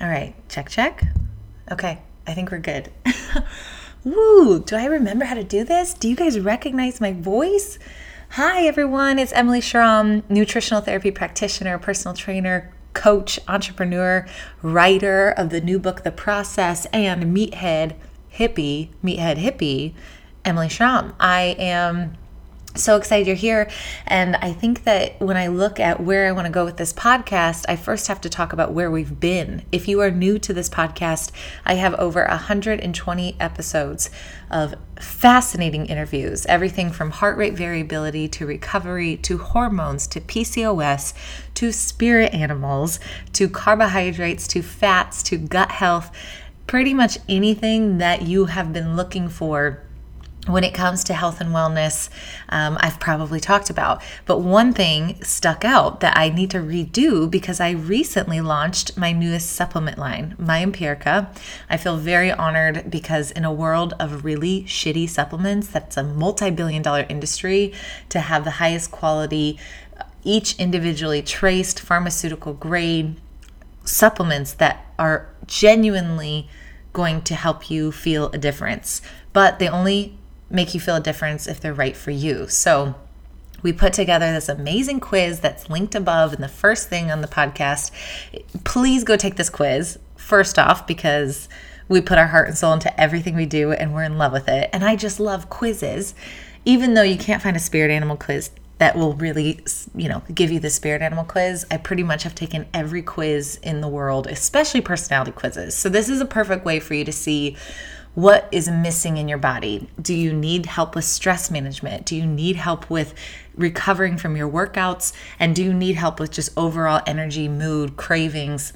All right, check, check. Okay, I think we're good. Woo, do I remember how to do this? Do you guys recognize my voice? Hi, everyone. It's Emily Schromm, nutritional therapy practitioner, personal trainer, coach, entrepreneur, writer of the new book, The Process, and meathead hippie, meathead hippie, Emily Schromm. I am so excited you're here. And I think that when I look at where I want to go with this podcast, I first have to talk about where we've been. If you are new to this podcast, I have over 120 episodes of fascinating interviews everything from heart rate variability to recovery to hormones to PCOS to spirit animals to carbohydrates to fats to gut health. Pretty much anything that you have been looking for when it comes to health and wellness, um, I've probably talked about. But one thing stuck out that I need to redo because I recently launched my newest supplement line, My Empirica. I feel very honored because in a world of really shitty supplements, that's a multi billion dollar industry, to have the highest quality, each individually traced pharmaceutical grade supplements that are genuinely going to help you feel a difference. But they only make you feel a difference if they're right for you. So, we put together this amazing quiz that's linked above in the first thing on the podcast. Please go take this quiz, first off, because we put our heart and soul into everything we do and we're in love with it. And I just love quizzes, even though you can't find a spirit animal quiz that will really, you know, give you the spirit animal quiz. I pretty much have taken every quiz in the world, especially personality quizzes. So this is a perfect way for you to see what is missing in your body. Do you need help with stress management? Do you need help with recovering from your workouts? And do you need help with just overall energy, mood, cravings?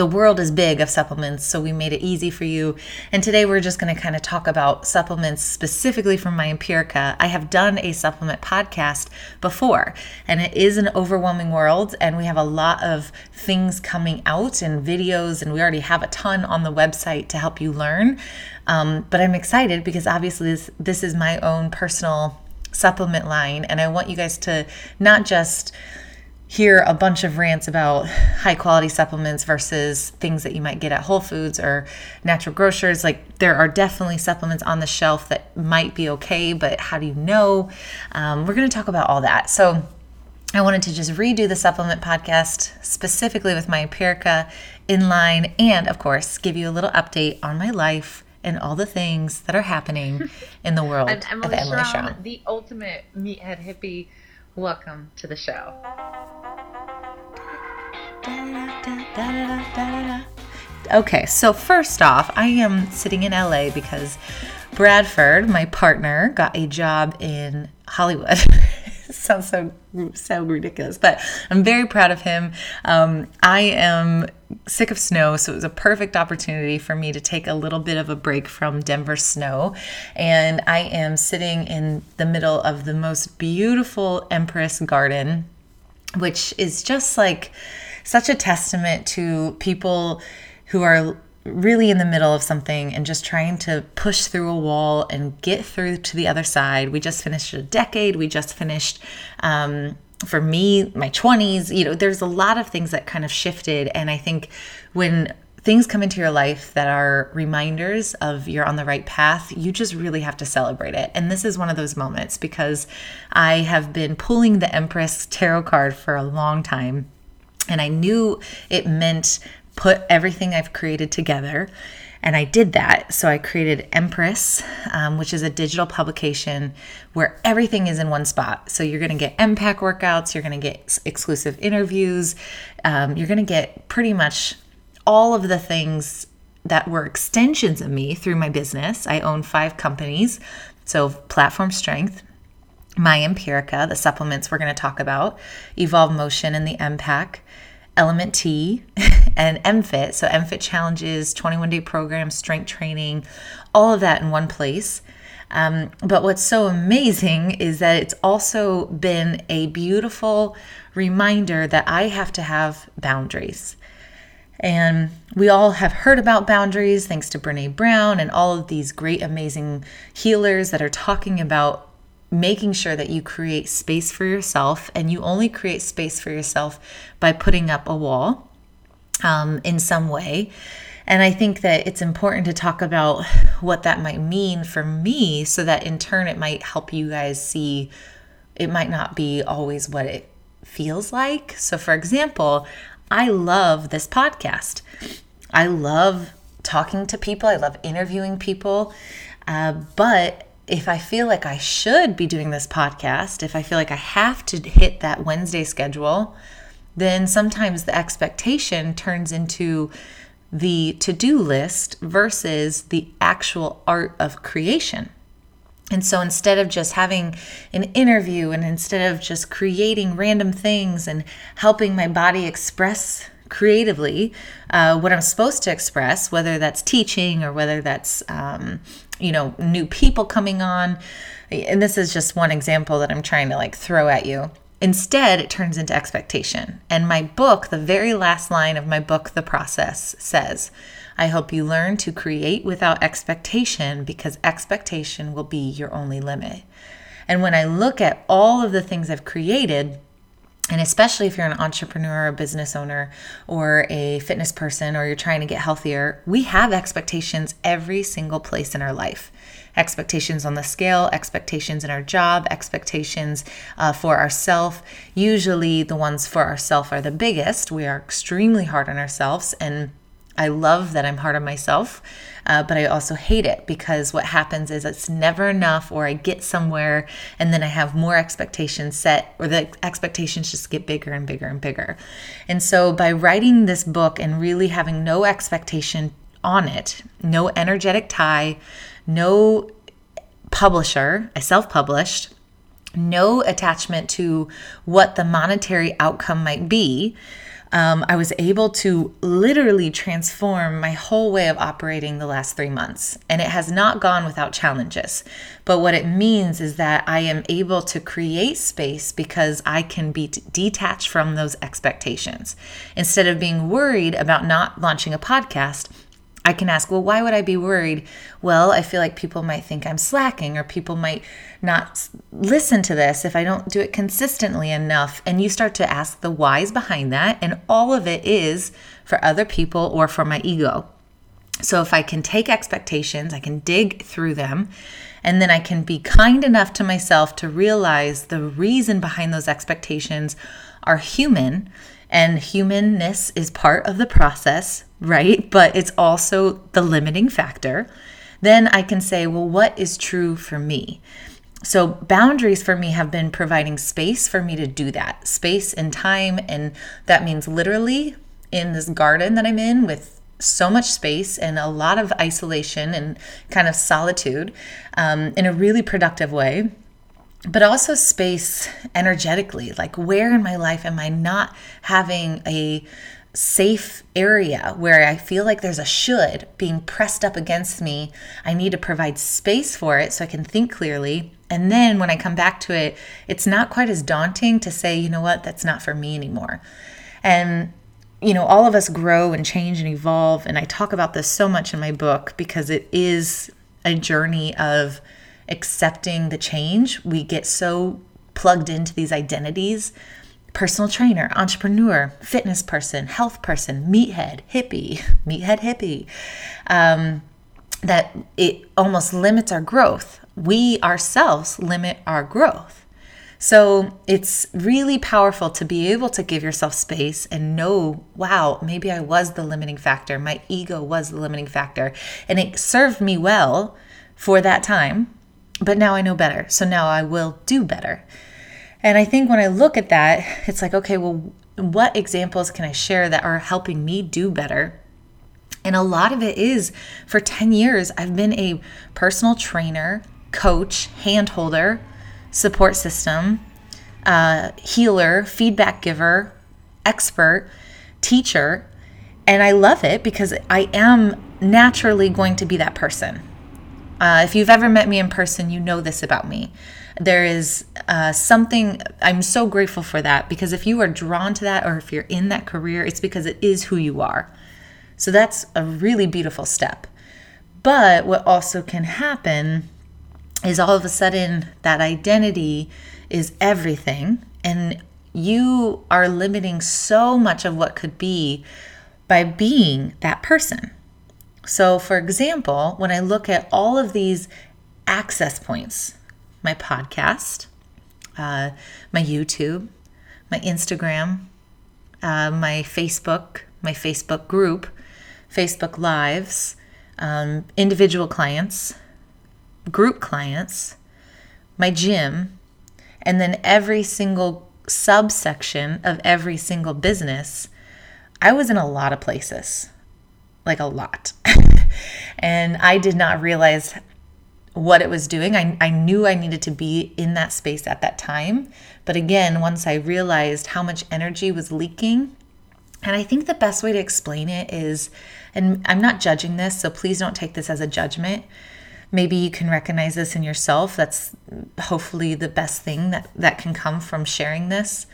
The world is big of supplements, so we made it easy for you. And today we're just going to kind of talk about supplements specifically from my Empirica. I have done a supplement podcast before, and it is an overwhelming world, and we have a lot of things coming out and videos, and we already have a ton on the website to help you learn. Um, but I'm excited because obviously this, this is my own personal supplement line, and I want you guys to not just hear a bunch of rants about high quality supplements versus things that you might get at Whole Foods or natural grocers. Like, there are definitely supplements on the shelf that might be okay, but how do you know? Um, we're going to talk about all that. So, I wanted to just redo the supplement podcast specifically with my Empirica inline and, of course, give you a little update on my life and all the things that are happening in the world I'm Emily of Emily Schromm, the ultimate meathead hippie. Welcome to the show. Okay, so first off, I am sitting in LA because Bradford, my partner, got a job in Hollywood. sounds so so ridiculous, but I'm very proud of him. Um, I am sick of snow, so it was a perfect opportunity for me to take a little bit of a break from Denver snow. And I am sitting in the middle of the most beautiful Empress Garden, which is just like such a testament to people who are really in the middle of something and just trying to push through a wall and get through to the other side. We just finished a decade. We just finished, um, for me, my 20s. You know, there's a lot of things that kind of shifted. And I think when things come into your life that are reminders of you're on the right path, you just really have to celebrate it. And this is one of those moments because I have been pulling the Empress tarot card for a long time. And I knew it meant put everything I've created together. And I did that. So I created Empress, um, which is a digital publication where everything is in one spot. So you're going to get MPAC workouts, you're going to get exclusive interviews, um, you're going to get pretty much all of the things that were extensions of me through my business. I own five companies. So Platform Strength, My Empirica, the supplements we're going to talk about, Evolve Motion, and the MPAC. Element T, and MFit. So, MFit challenges, 21 day program, strength training, all of that in one place. Um, but what's so amazing is that it's also been a beautiful reminder that I have to have boundaries. And we all have heard about boundaries thanks to Brene Brown and all of these great, amazing healers that are talking about making sure that you create space for yourself and you only create space for yourself by putting up a wall um, in some way. And I think that it's important to talk about what that might mean for me so that in turn it might help you guys see it might not be always what it feels like. So, for example, I love this podcast. I love talking to people, I love interviewing people. Uh, but if I feel like I should be doing this podcast, if I feel like I have to hit that Wednesday schedule, then sometimes the expectation turns into the to do list versus the actual art of creation. And so instead of just having an interview and instead of just creating random things and helping my body express creatively uh, what I'm supposed to express, whether that's teaching or whether that's, um, you know, new people coming on. And this is just one example that I'm trying to like throw at you. Instead, it turns into expectation. And my book, the very last line of my book, The Process, says, I hope you learn to create without expectation because expectation will be your only limit. And when I look at all of the things I've created, and especially if you're an entrepreneur, a business owner, or a fitness person, or you're trying to get healthier, we have expectations every single place in our life expectations on the scale, expectations in our job, expectations uh, for ourselves. Usually, the ones for ourselves are the biggest. We are extremely hard on ourselves, and I love that I'm hard on myself, uh, but I also hate it because what happens is it's never enough, or I get somewhere and then I have more expectations set, or the expectations just get bigger and bigger and bigger. And so, by writing this book and really having no expectation on it, no energetic tie, no publisher, I self published, no attachment to what the monetary outcome might be. Um, I was able to literally transform my whole way of operating the last three months. And it has not gone without challenges. But what it means is that I am able to create space because I can be t- detached from those expectations. Instead of being worried about not launching a podcast, I can ask, well, why would I be worried? Well, I feel like people might think I'm slacking, or people might not listen to this if I don't do it consistently enough. And you start to ask the whys behind that. And all of it is for other people or for my ego. So if I can take expectations, I can dig through them, and then I can be kind enough to myself to realize the reason behind those expectations are human and humanness is part of the process, right? But it's also the limiting factor. Then I can say, well, what is true for me? So, boundaries for me have been providing space for me to do that space and time. And that means literally in this garden that I'm in with so much space and a lot of isolation and kind of solitude um, in a really productive way but also space energetically. Like, where in my life am I not having a safe area where I feel like there's a should being pressed up against me? I need to provide space for it so I can think clearly. And then when I come back to it, it's not quite as daunting to say, you know what, that's not for me anymore. And you know, all of us grow and change and evolve. And I talk about this so much in my book because it is a journey of accepting the change, we get so plugged into these identities personal trainer, entrepreneur, fitness person, health person, meathead, hippie, meathead, hippie, um, that it almost limits our growth. We ourselves limit our growth. So it's really powerful to be able to give yourself space and know, wow, maybe I was the limiting factor. My ego was the limiting factor. And it served me well for that time but now I know better. So now I will do better. And I think when I look at that, it's like, okay, well, what examples can I share that are helping me do better? And a lot of it is for 10 years, I've been a personal trainer, coach, hand holder, support system, uh, healer, feedback giver, expert, teacher. And I love it because I am naturally going to be that person. Uh, if you've ever met me in person, you know this about me. There is uh, something, I'm so grateful for that because if you are drawn to that or if you're in that career, it's because it is who you are. So that's a really beautiful step. But what also can happen is all of a sudden that identity is everything and you are limiting so much of what could be by being that person. So, for example, when I look at all of these access points, my podcast, uh, my YouTube, my Instagram, uh, my Facebook, my Facebook group, Facebook Lives, um, individual clients, group clients, my gym, and then every single subsection of every single business, I was in a lot of places, like a lot. and I did not realize what it was doing. I, I knew I needed to be in that space at that time. But again, once I realized how much energy was leaking, and I think the best way to explain it is, and I'm not judging this, so please don't take this as a judgment. Maybe you can recognize this in yourself. That's hopefully the best thing that, that can come from sharing this.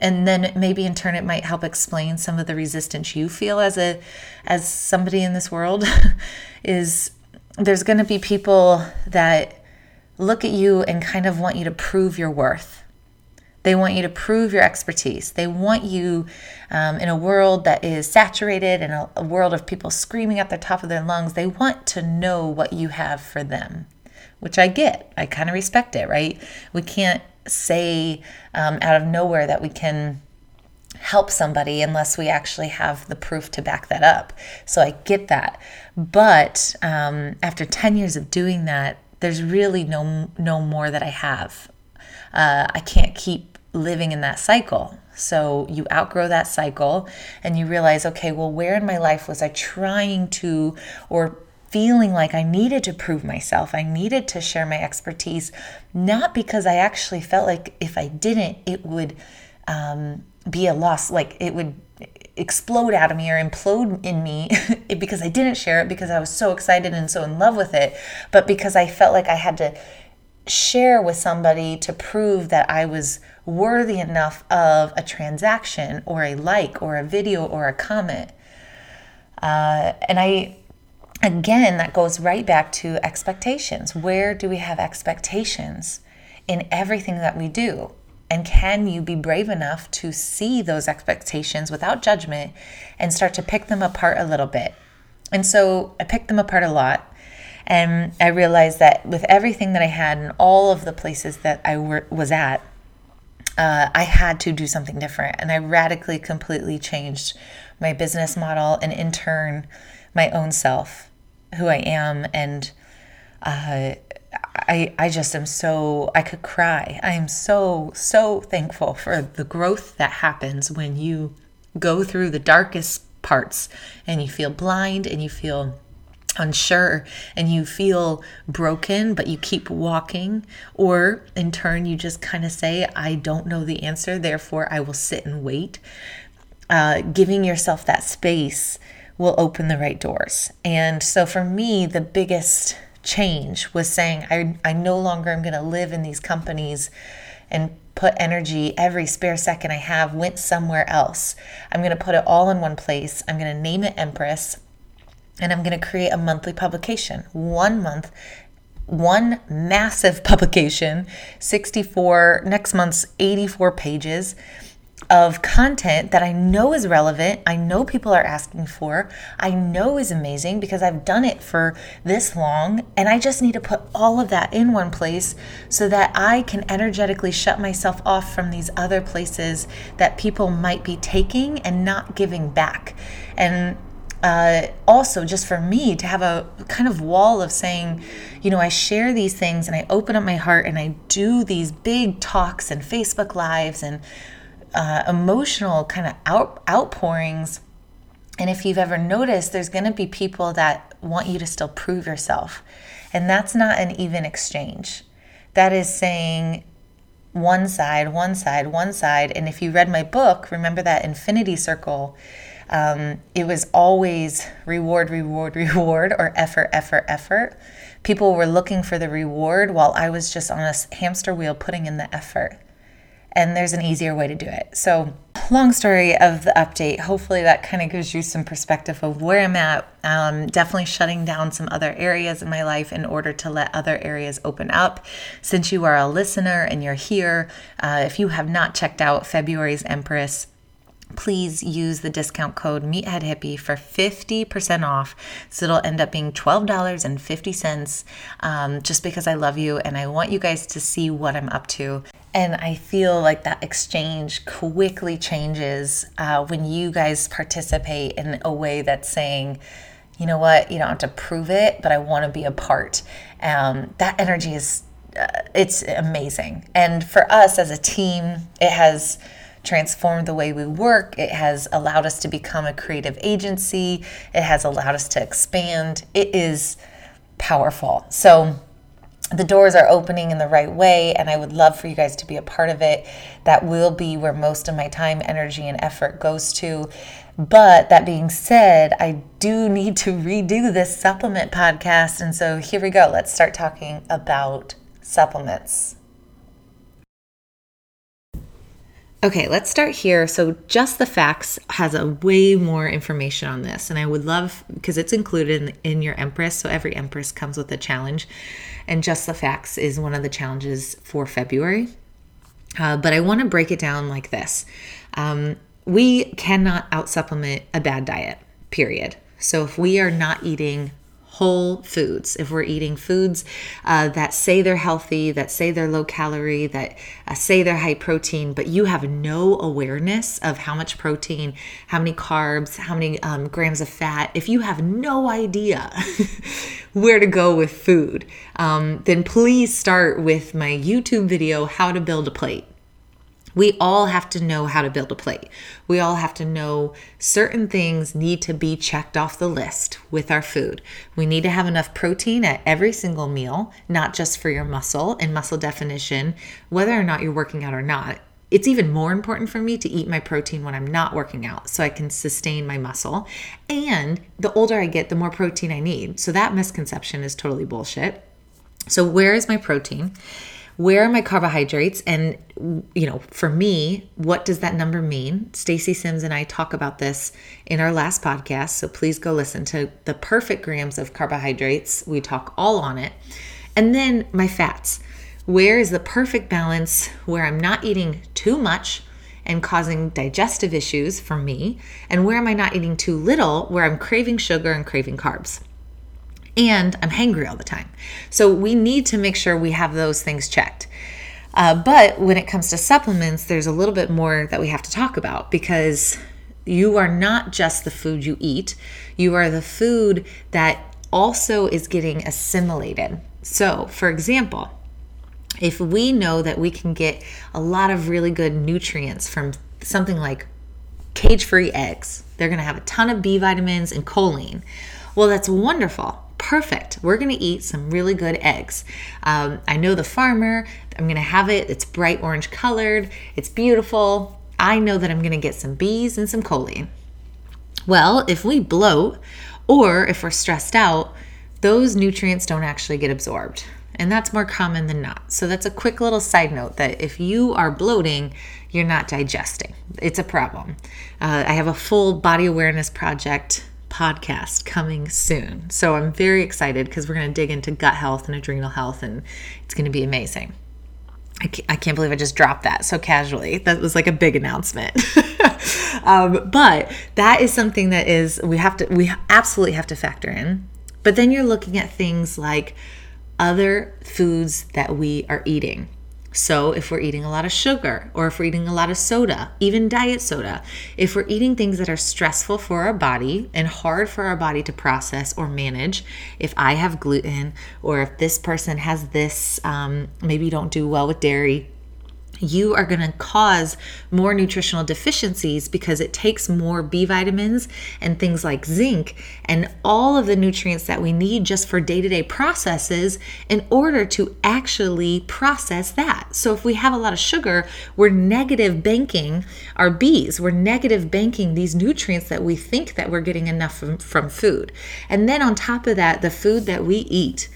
And then maybe in turn it might help explain some of the resistance you feel as a as somebody in this world is there's going to be people that look at you and kind of want you to prove your worth. They want you to prove your expertise. They want you um, in a world that is saturated and a, a world of people screaming at the top of their lungs. They want to know what you have for them, which I get. I kind of respect it, right? We can't say um, out of nowhere that we can help somebody unless we actually have the proof to back that up. So I get that. But um, after 10 years of doing that, there's really no, no more that I have. Uh, I can't keep living in that cycle. So you outgrow that cycle and you realize, okay, well, where in my life was I trying to or feeling like I needed to prove myself? I needed to share my expertise, not because I actually felt like if I didn't, it would um, be a loss, like it would explode out of me or implode in me because I didn't share it because I was so excited and so in love with it, but because I felt like I had to share with somebody to prove that I was worthy enough of a transaction or a like or a video or a comment. Uh, and I, again, that goes right back to expectations. Where do we have expectations in everything that we do? And can you be brave enough to see those expectations without judgment and start to pick them apart a little bit? And so I picked them apart a lot. And I realized that with everything that I had and all of the places that I were, was at, uh, I had to do something different. And I radically, completely changed my business model and, in turn, my own self, who I am. And uh, I, I just am so, I could cry. I am so, so thankful for the growth that happens when you go through the darkest parts and you feel blind and you feel unsure and you feel broken, but you keep walking, or in turn, you just kind of say, I don't know the answer, therefore I will sit and wait. Uh, giving yourself that space will open the right doors. And so for me, the biggest change was saying, I, I no longer am going to live in these companies and put energy every spare second I have went somewhere else. I'm going to put it all in one place. I'm going to name it Empress and I'm going to create a monthly publication. One month, one massive publication, 64, next month's 84 pages of content that I know is relevant, I know people are asking for, I know is amazing because I've done it for this long, and I just need to put all of that in one place so that I can energetically shut myself off from these other places that people might be taking and not giving back. And uh, also just for me to have a kind of wall of saying, you know, I share these things and I open up my heart and I do these big talks and Facebook lives and uh, emotional kind of out, outpourings. And if you've ever noticed, there's going to be people that want you to still prove yourself. And that's not an even exchange. That is saying, one side, one side, one side. And if you read my book, remember that infinity circle um, it was always reward, reward, reward, or effort, effort, effort. People were looking for the reward while I was just on a hamster wheel putting in the effort. And there's an easier way to do it. So, long story of the update. Hopefully, that kind of gives you some perspective of where I'm at. Um, definitely shutting down some other areas in my life in order to let other areas open up. Since you are a listener and you're here, uh, if you have not checked out February's Empress, please use the discount code meatheadhippie for 50% off. So it'll end up being $12.50 um, just because i love you and i want you guys to see what i'm up to. And i feel like that exchange quickly changes uh, when you guys participate in a way that's saying you know what? You don't have to prove it but i want to be a part. Um, that energy is uh, it's amazing. And for us as a team it has transformed the way we work. It has allowed us to become a creative agency. It has allowed us to expand. It is powerful. So, the doors are opening in the right way, and I would love for you guys to be a part of it. That will be where most of my time, energy, and effort goes to. But that being said, I do need to redo this supplement podcast. And so here we go. Let's start talking about supplements. Okay, let's start here. So, Just the Facts has a way more information on this, and I would love because it's included in, in, your Empress. So, every Empress comes with a challenge, and Just the Facts is one of the challenges for February. Uh, but I want to break it down like this um, We cannot out supplement a bad diet, period. So, if we are not eating whole foods, if we're eating foods uh, that say they're healthy, that say they're low calorie, that uh, say they're high protein, but you have no awareness of how much protein, how many carbs, how many um, grams of fat, if you have no idea where to go with food, um, then please start with my YouTube video, How to Build a Plate. We all have to know how to build a plate. We all have to know certain things need to be checked off the list with our food. We need to have enough protein at every single meal, not just for your muscle and muscle definition, whether or not you're working out or not. It's even more important for me to eat my protein when I'm not working out so I can sustain my muscle. And the older I get, the more protein I need. So that misconception is totally bullshit. So, where is my protein? Where are my carbohydrates? And you know for me what does that number mean? Stacy sims and i talk about this in our last podcast so please go listen to the perfect grams of carbohydrates. We talk all on it. And then my fats. Where is the perfect balance where i'm not eating too much and causing digestive issues for me? And where am i not eating too little where i'm craving sugar and craving carbs and I'm hangry all the time. So we need to make sure we have those things checked. Uh, but when it comes to supplements, there's a little bit more that we have to talk about because you are not just the food you eat, you are the food that also is getting assimilated. So, for example, if we know that we can get a lot of really good nutrients from something like cage free eggs, they're going to have a ton of B vitamins and choline. Well, that's wonderful perfect. We're going to eat some really good eggs. Um, I know the farmer. I'm going to have it. It's bright orange colored. It's beautiful. I know that I'm going to get some bees and some choline. Well, if we bloat or if we're stressed out, those nutrients don't actually get absorbed. And that's more common than not. So that's a quick little side note that if you are bloating, you're not digesting. It's a problem. Uh, I have a full body awareness project podcast coming soon. So I'm very excited because we're going to dig into gut health and adrenal health, and it's going to be amazing. I can't, believe I just dropped that so casually. That was like a big announcement. um, but that is something that is we have to we absolutely have to factor in. But then you're looking at things like other foods that we are eating. So, if we're eating a lot of sugar, or if we're eating a lot of soda, even diet soda, if we're eating things that are stressful for our body and hard for our body to process or manage, if I have gluten, or if this person has this, um, maybe you don't do well with dairy, you are going to cause more nutritional deficiencies because it takes more B vitamins and things like zinc and all of the nutrients that we need just for day to day processes in order to actually process that. So, if we have a lot of sugar, we're negative banking our Bs, we're negative banking these nutrients that we think that we're getting enough from, from food. And then on top of that, the food that we eat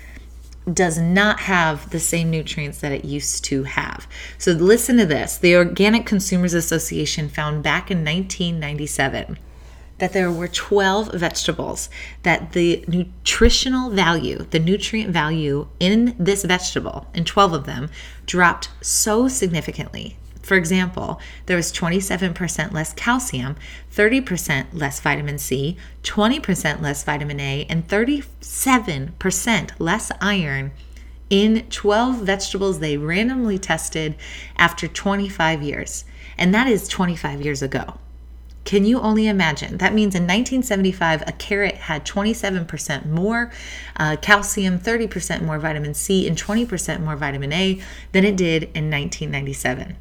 does not have the same nutrients that it used to have. So listen to this. The Organic Consumers Association found back in 1997 that there were 12 vegetables that the nutritional value, the nutrient value in this vegetable, in 12 of them, dropped so significantly For example, there was 27% less calcium, 30% less vitamin C, 20% less vitamin A, and 37% less iron in 12 vegetables they randomly tested after 25 years. And that is 25 years ago. Can you only imagine? That means in 1975, a carrot had 27% more uh, calcium, 30% more vitamin C, and 20% more vitamin A than it did in 1997.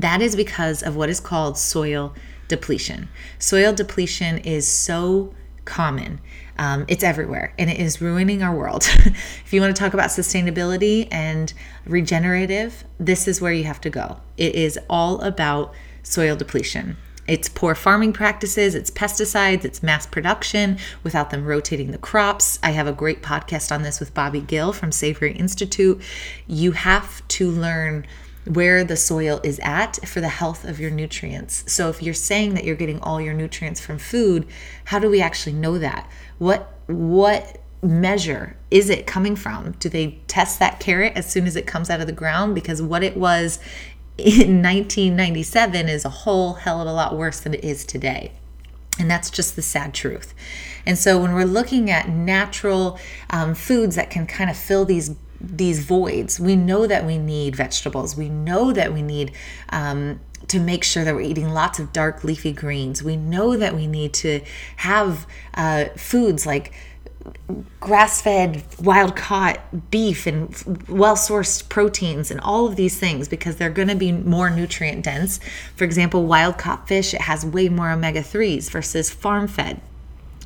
That is because of what is called soil depletion. Soil depletion is so common. Um, it's everywhere and it is ruining our world. if you want to talk about sustainability and regenerative, this is where you have to go. It is all about soil depletion. It's poor farming practices, it's pesticides, it's mass production without them rotating the crops. I have a great podcast on this with Bobby Gill from Savory Institute. You have to learn where the soil is at for the health of your nutrients. So if you're saying that you're getting all your nutrients from food, how do we actually know that? What what measure is it coming from? Do they test that carrot as soon as it comes out of the ground because what it was in 1997 is a whole hell of a lot worse than it is today. And that's just the sad truth. And so when we're looking at natural um, foods that can kind of fill these these voids, we know that we need vegetables. We know that we need um, to make sure that we're eating lots of dark leafy greens. We know that we need to have uh, foods like grass fed, wild caught beef and well sourced proteins and all of these things because they're going to be more nutrient dense. For example, wild caught fish, it has way more omega 3s versus farm fed.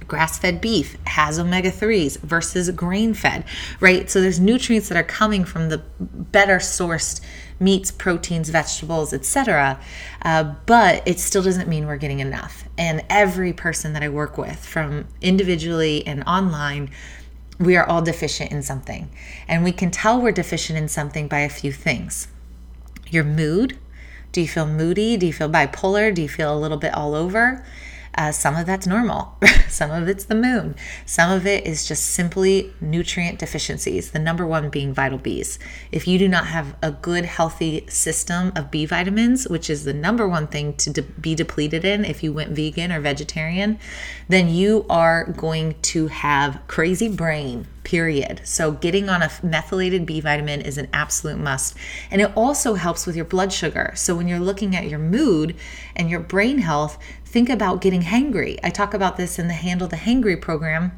Grass fed beef has omega 3s versus grain fed, right? So there's nutrients that are coming from the better sourced meats, proteins, vegetables, etc. Uh, but it still doesn't mean we're getting enough. And every person that I work with, from individually and online, we are all deficient in something. And we can tell we're deficient in something by a few things your mood. Do you feel moody? Do you feel bipolar? Do you feel a little bit all over? Uh, some of that's normal. some of it's the moon. Some of it is just simply nutrient deficiencies, the number one being vital Bs. If you do not have a good, healthy system of B vitamins, which is the number one thing to de- be depleted in if you went vegan or vegetarian, then you are going to have crazy brain period. So, getting on a methylated B vitamin is an absolute must. And it also helps with your blood sugar. So, when you're looking at your mood and your brain health, think about getting hangry. I talk about this in the Handle the Hangry program.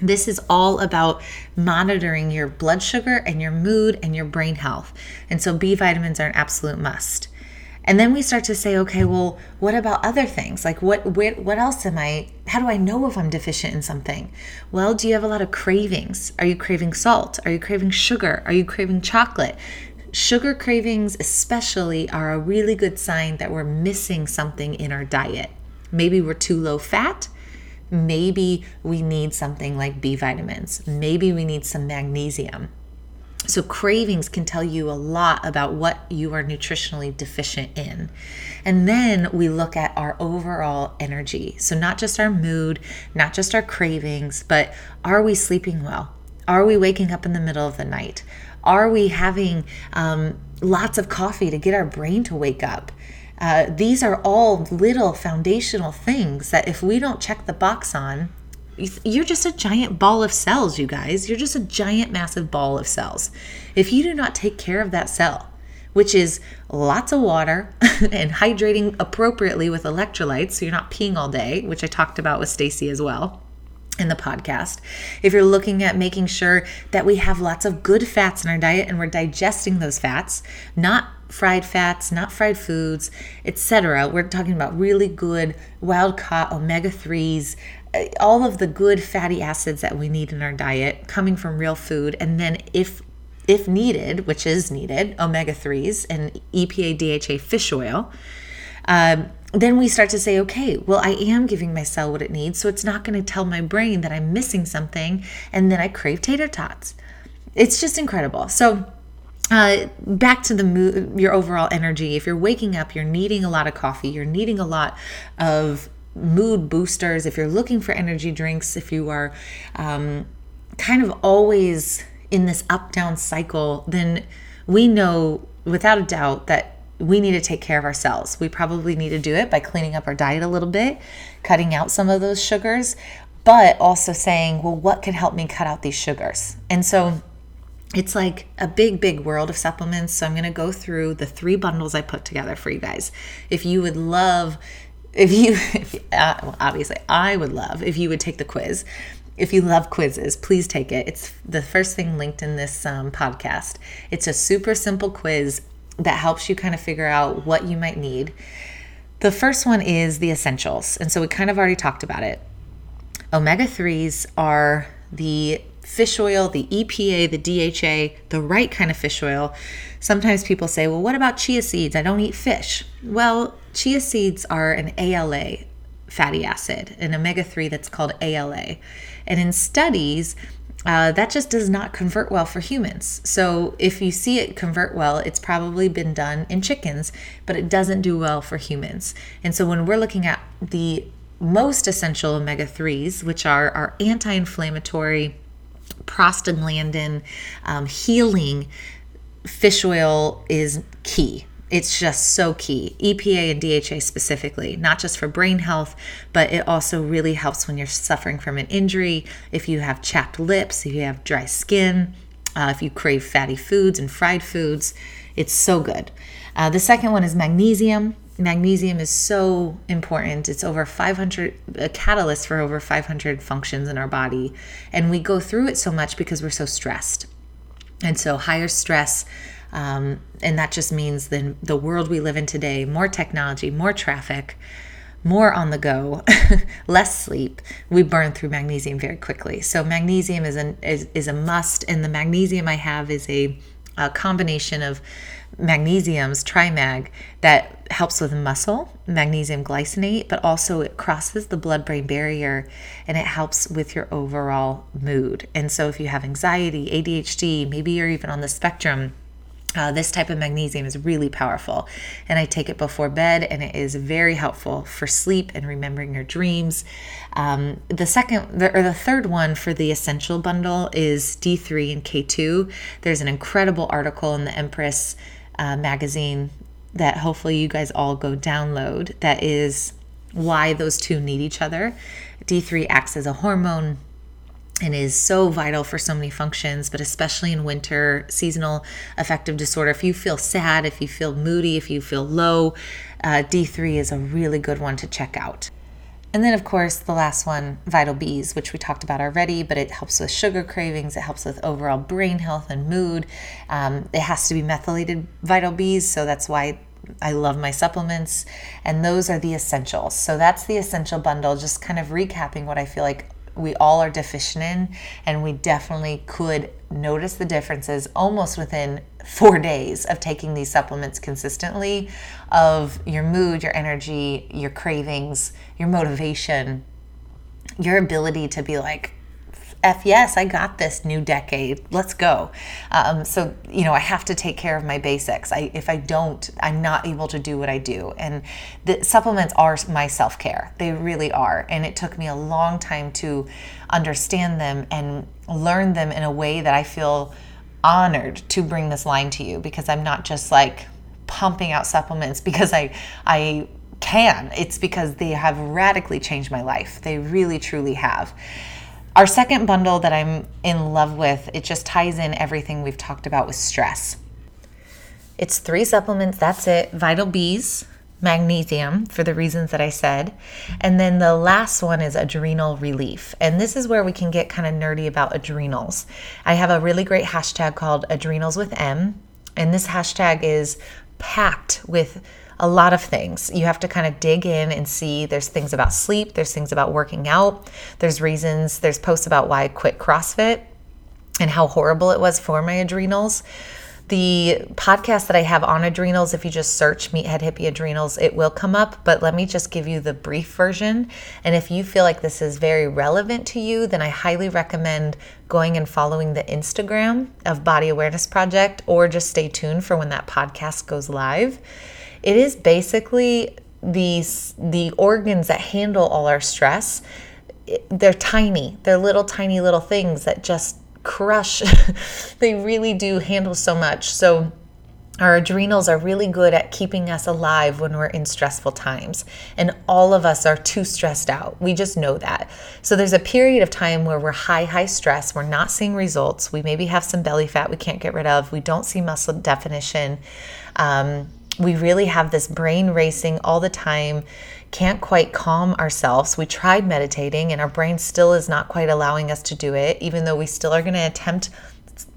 This is all about monitoring your blood sugar and your mood and your brain health. And so, B vitamins are an absolute must. And then we start to say, okay, well, what about other things? Like what what, what else am I how do I know if I'm deficient in something? Well, do you have a lot of cravings? Are you craving salt? Are you craving sugar? Are you craving chocolate? Sugar cravings especially are a really good sign that we're missing something in our diet. Maybe we're too low fat. Maybe we need something like B vitamins. Maybe we need some magnesium so, cravings can tell you a lot about what you are nutritionally deficient in. And then we look at our overall energy. So, not just our mood, not just our cravings, but are we sleeping well? Are we waking up in the middle of the night? Are we having um, lots of coffee to get our brain to wake up? Uh, these are all little foundational things that if we don't check the box on, you're just a giant ball of cells, you guys. You're just a giant, massive ball of cells. If you do not take care of that cell, which is lots of water and hydrating appropriately with electrolytes, so you're not peeing all day, which I talked about with Stacy as well in the podcast. If you're looking at making sure that we have lots of good fats in our diet and we're digesting those fats, not fried fats, not fried foods, etc. We're talking about really good wild caught omega 3s, all of the good fatty acids that we need in our diet coming from real food. And then if if needed which is needed omega-3s and epa dha fish oil um, then we start to say okay well i am giving my cell what it needs. So it's not going to tell my brain that i'm missing something. And then i crave tater tots. It's just incredible. So uh, back to the mood, your overall energy. If you're waking up, you're needing a lot of coffee, you're needing a lot of mood boosters, if you're looking for energy drinks, if you are um, kind of always in this up down cycle, then we know without a doubt that we need to take care of ourselves. We probably need to do it by cleaning up our diet a little bit, cutting out some of those sugars, but also saying, well, what can help me cut out these sugars? And so it's like a big, big world of supplements. So I'm going to go through the three bundles I put together for you guys. If you would love, if you, if, uh, well, obviously, I would love if you would take the quiz. If you love quizzes, please take it. It's the first thing linked in this um, podcast. It's a super simple quiz that helps you kind of figure out what you might need. The first one is the essentials. And so we kind of already talked about it. Omega 3s are the fish oil, the EPA, the DHA, the right kind of fish oil. Sometimes people say, well, what about chia seeds? I don't eat fish. Well, chia seeds are an ALA fatty acid, an omega 3 that's called ALA. And in studies, uh, that just does not convert well for humans. So if you see it convert well, it's probably been done in chickens, but it doesn't do well for humans. And so when we're looking at the most essential omega 3s, which are our anti inflammatory, prostaglandin, um, healing, fish oil is key. It's just so key. EPA and DHA specifically, not just for brain health, but it also really helps when you're suffering from an injury, if you have chapped lips, if you have dry skin, uh, if you crave fatty foods and fried foods. It's so good. Uh, the second one is magnesium. Magnesium is so important. It's over 500, a catalyst for over 500 functions in our body. And we go through it so much because we're so stressed. And so, higher stress um, and that just means the, the world we live in today more technology, more traffic, more on the go, less sleep, we burn through magnesium very quickly. So, magnesium is, an, is, is a must. And the magnesium I have is a, a combination of magnesiums, Trimag, that helps with muscle, magnesium glycinate, but also it crosses the blood brain barrier and it helps with your overall mood. And so, if you have anxiety, ADHD, maybe you're even on the spectrum, uh, this type of magnesium is really powerful, and I take it before bed, and it is very helpful for sleep and remembering your dreams. Um, the second the, or the third one for the essential bundle is D3 and K2. There's an incredible article in the Empress uh, magazine that hopefully you guys all go download. That is why those two need each other. D3 acts as a hormone and is so vital for so many functions, but especially in winter, seasonal affective disorder. If you feel sad, if you feel moody, if you feel low, uh, D3 is a really good one to check out. And then, of course, the last one, Vital Bees, which we talked about already, but it helps with sugar cravings. It helps with overall brain health and mood. Um, it has to be methylated Vital Bees, so that's why I love my supplements. And those are the essentials. So that's the essential bundle, just kind of recapping what I feel like we all are deficient in, and we definitely could notice the differences almost within four days of taking these supplements consistently of your mood, your energy, your cravings, your motivation, your ability to be like, F yes, I got this new decade. Let's go. Um, so, you know, I have to take care of my basics. I, if I don't, I'm not able to do what I do. And the supplements are my self care. They really are. And it took me a long time to understand them and learn them in a way that I feel honored to bring this line to you because I'm not just like pumping out supplements because I, I, can. It's because they have radically changed my life. They really, truly have. Our second bundle that I'm in love with, it just ties in everything we've talked about with stress. It's three supplements, that's it. Vital Bees, magnesium for the reasons that I said. And then the last one is adrenal relief. And this is where we can get kind of nerdy about adrenals. I have a really great hashtag called adrenals with M. And this hashtag is packed with a lot of things. You have to kind of dig in and see there's things about sleep, there's things about working out, there's reasons, there's posts about why I quit CrossFit and how horrible it was for my adrenals. The podcast that I have on adrenals, if you just search Meathead Hippie Adrenals, it will come up. But let me just give you the brief version. And if you feel like this is very relevant to you, then I highly recommend going and following the Instagram of Body Awareness Project or just stay tuned for when that podcast goes live it is basically these the organs that handle all our stress. They're tiny. They're little tiny little things that just crush. they really do handle so much. So our adrenals are really good at keeping us alive when we're in stressful times. And all of us are too stressed out. We just know that. So there's a period of time where we're high, high stress. We're not seeing results. We maybe have some belly fat we can't get rid of. We don't see muscle definition. Um, we really have this brain racing all the time can't quite calm ourselves. We tried meditating, and our brain still is not quite allowing us to do it, even though we still are going to attempt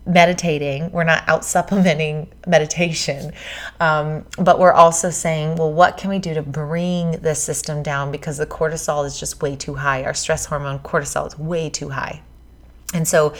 meditating. We're not out supplementing meditation. Um, but we're also saying, well, what can we do to bring the system down? Because the cortisol is just way too high. Our stress hormone, cortisol, is way too high. And so,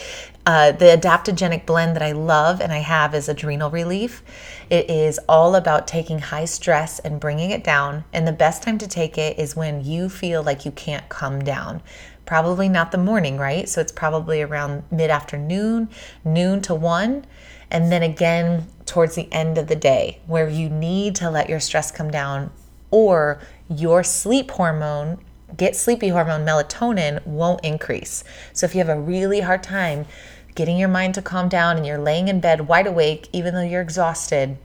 uh, the adaptogenic blend that I love and I have is adrenal relief. It is all about taking high stress and bringing it down. And the best time to take it is when you feel like you can't come down. Probably not the morning, right? So it's probably around mid afternoon, noon to one. And then again towards the end of the day, where you need to let your stress come down or your sleep hormone get sleepy hormone melatonin won't increase. So if you have a really hard time getting your mind to calm down and you're laying in bed wide awake, even though you're exhausted,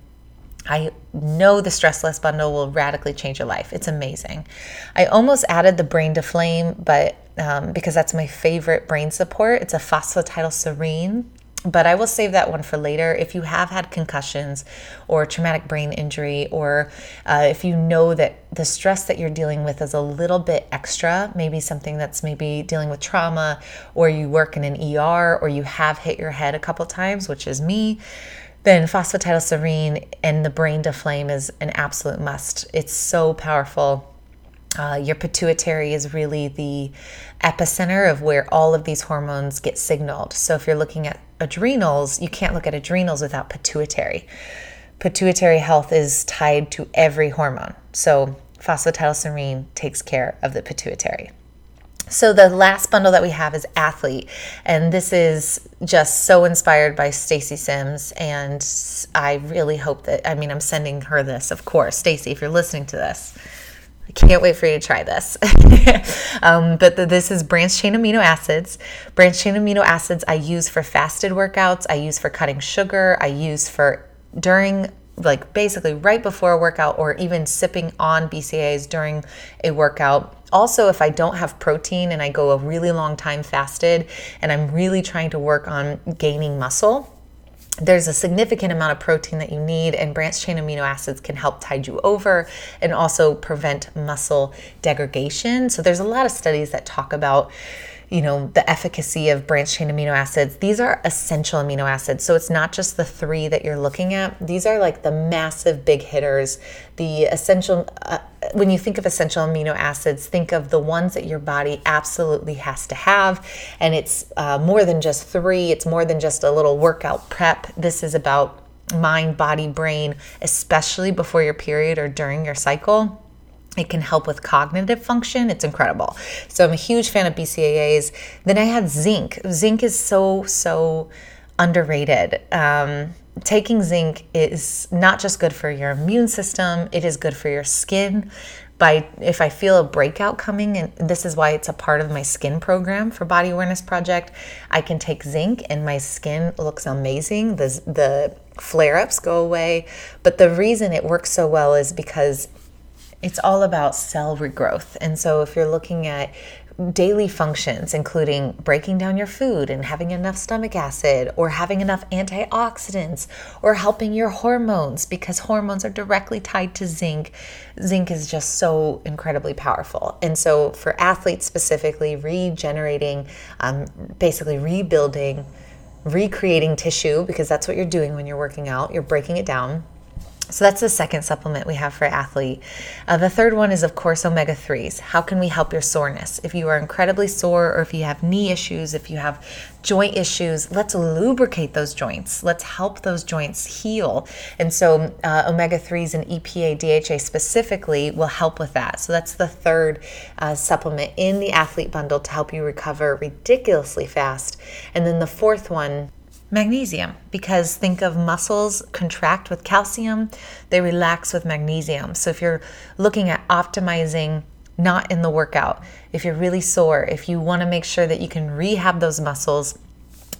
I know the Stress Less bundle will radically change your life. It's amazing. I almost added the Brain to Flame, but um, because that's my favorite brain support, it's a phosphatidylserine but I will save that one for later. If you have had concussions or traumatic brain injury, or uh, if you know that the stress that you're dealing with is a little bit extra, maybe something that's maybe dealing with trauma, or you work in an ER, or you have hit your head a couple times, which is me, then phosphatidylserine and the brain to flame is an absolute must. It's so powerful. Uh, your pituitary is really the epicenter of where all of these hormones get signaled. So if you're looking at adrenals, you can't look at adrenals without pituitary. Pituitary health is tied to every hormone. So phosphatidylserine takes care of the pituitary. So the last bundle that we have is athlete, and this is just so inspired by Stacy Sims, and I really hope that I mean I'm sending her this, of course, Stacy, if you're listening to this. I can't wait for you to try this. um, but the, this is branched chain amino acids. Branched chain amino acids I use for fasted workouts, I use for cutting sugar, I use for during like basically right before a workout or even sipping on BCAAs during a workout. Also, if I don't have protein and I go a really long time fasted and I'm really trying to work on gaining muscle, there's a significant amount of protein that you need, and branched chain amino acids can help tide you over and also prevent muscle degradation. So, there's a lot of studies that talk about you know, the efficacy of branched chain amino acids. These are essential amino acids. So it's not just the three that you're looking at. These are like the massive big hitters. The essential, uh, when you think of essential amino acids, think of the ones that your body absolutely has to have. And it's uh, more than just three, it's more than just a little workout prep. This is about mind, body, brain, especially before your period or during your cycle. It can help with cognitive function. It's incredible. So I'm a huge fan of BCAAs. Then I had zinc. Zinc is so, so underrated. Um, taking zinc is not just good for your immune system, it is good for your skin. By if I feel a breakout coming, and this is why it's a part of my skin program for Body Awareness Project, I can take zinc and my skin looks amazing. The, the flare ups go away. But the reason it works so well is because it's all about cell regrowth. And so if you're looking at daily functions, including breaking down your food and having enough stomach acid, or having enough antioxidants, or helping your hormones, because hormones are directly tied to zinc. Zinc is just so incredibly powerful. And so, for athletes specifically, regenerating, um, basically rebuilding, recreating tissue, because that's what you're doing when you're working out, you're breaking it down so that's the second supplement we have for athlete. Uh, the third one is, of course, omega 3s. How can we help your soreness? If you are incredibly sore or if you have knee issues, if you have joint issues, let's lubricate those joints. Let's help those joints heal. And so, uh, omega 3s and EPA, DHA specifically will help with that. So, that's the third uh, supplement in the athlete bundle to help you recover ridiculously fast. And then the fourth one, Magnesium, because think of muscles contract with calcium, they relax with magnesium. So if you're looking at optimizing not in the workout, if you're really sore, if you want to make sure that you can rehab those muscles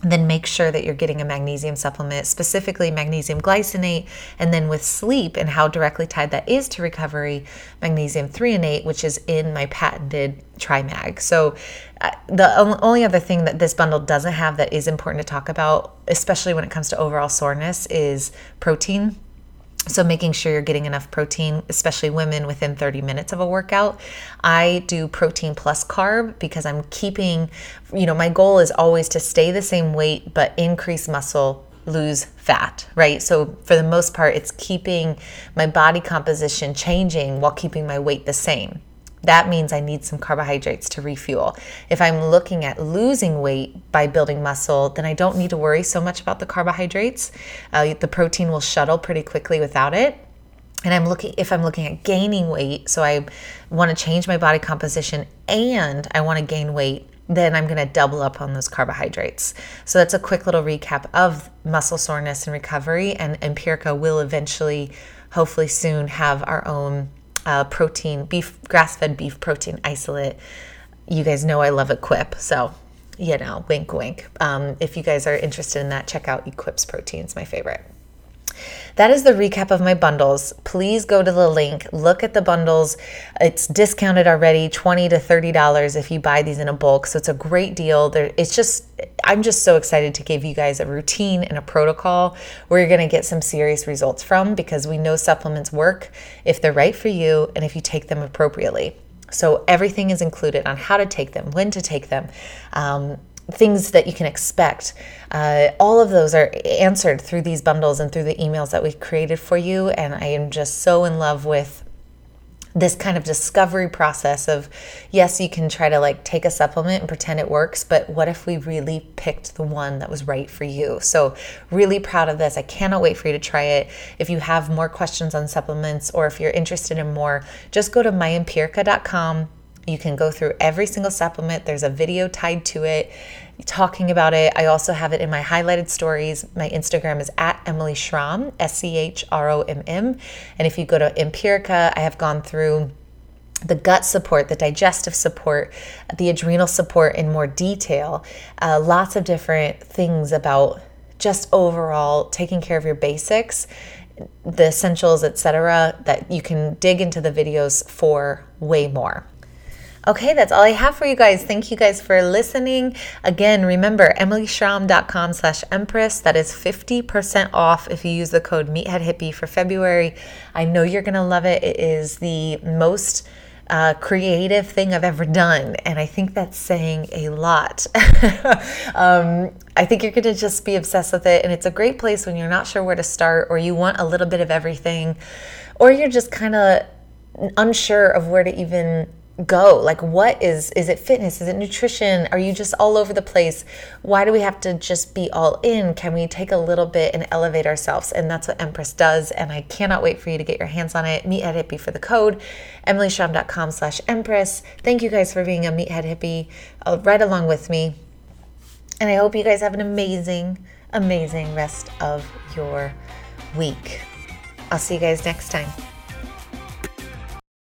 then make sure that you're getting a magnesium supplement, specifically magnesium glycinate. And then with sleep and how directly tied that is to recovery, magnesium threonate, which is in my patented TriMag. So, uh, the only other thing that this bundle doesn't have that is important to talk about, especially when it comes to overall soreness, is protein so, making sure you're getting enough protein, especially women within 30 minutes of a workout. I do protein plus carb because I'm keeping, you know, my goal is always to stay the same weight but increase muscle, lose fat, right? So, for the most part, it's keeping my body composition changing while keeping my weight the same that means I need some carbohydrates to refuel. If I'm looking at losing weight by building muscle, then I don't need to worry so much about the carbohydrates. Uh, the protein will shuttle pretty quickly without it. And I'm looking if I'm looking at gaining weight, so I want to change my body composition and I want to gain weight, then I'm going to double up on those carbohydrates. So that's a quick little recap of muscle soreness and recovery. And Empirica will eventually, hopefully soon, have our own uh, protein, beef, grass fed beef protein isolate. You guys know I love Equip. So, you know, wink, wink. Um, if you guys are interested in that, check out Equip's Proteins, my favorite. That is the recap of my bundles. Please go to the link, look at the bundles. It's discounted already, 20 to $30 if you buy these in a bulk. So it's a great deal. There it's just I'm just so excited to give you guys a routine and a protocol where you're going to get some serious results from because we know supplements work if they're right for you and if you take them appropriately. So everything is included on how to take them, when to take them, um, things that you can expect. Uh, all of those are answered through these bundles and through the emails that we've created for you. And I am just so in love with this kind of discovery process of yes you can try to like take a supplement and pretend it works but what if we really picked the one that was right for you so really proud of this i cannot wait for you to try it if you have more questions on supplements or if you're interested in more just go to myempirica.com you can go through every single supplement there's a video tied to it talking about it. I also have it in my highlighted stories. My Instagram is at Emily Schromm, S C H R O M M. And if you go to Empirica, I have gone through the gut support, the digestive support, the adrenal support in more detail. Uh, lots of different things about just overall taking care of your basics, the essentials, etc. That you can dig into the videos for way more. Okay, that's all I have for you guys. Thank you guys for listening. Again, remember emilyschromm.com slash empress. That is 50% off if you use the code Meathead Hippie for February. I know you're going to love it. It is the most uh, creative thing I've ever done. And I think that's saying a lot. um, I think you're going to just be obsessed with it. And it's a great place when you're not sure where to start or you want a little bit of everything or you're just kind of unsure of where to even go? Like what is is it fitness? Is it nutrition? Are you just all over the place? Why do we have to just be all in? Can we take a little bit and elevate ourselves? And that's what empress does and i cannot wait for you to get your hands on it. Meathead hippie for the code emilyschromm.com slash empress. Thank you guys for being a meathead hippie uh, right along with me. And i hope you guys have an amazing amazing rest of your week. I'll see you guys next time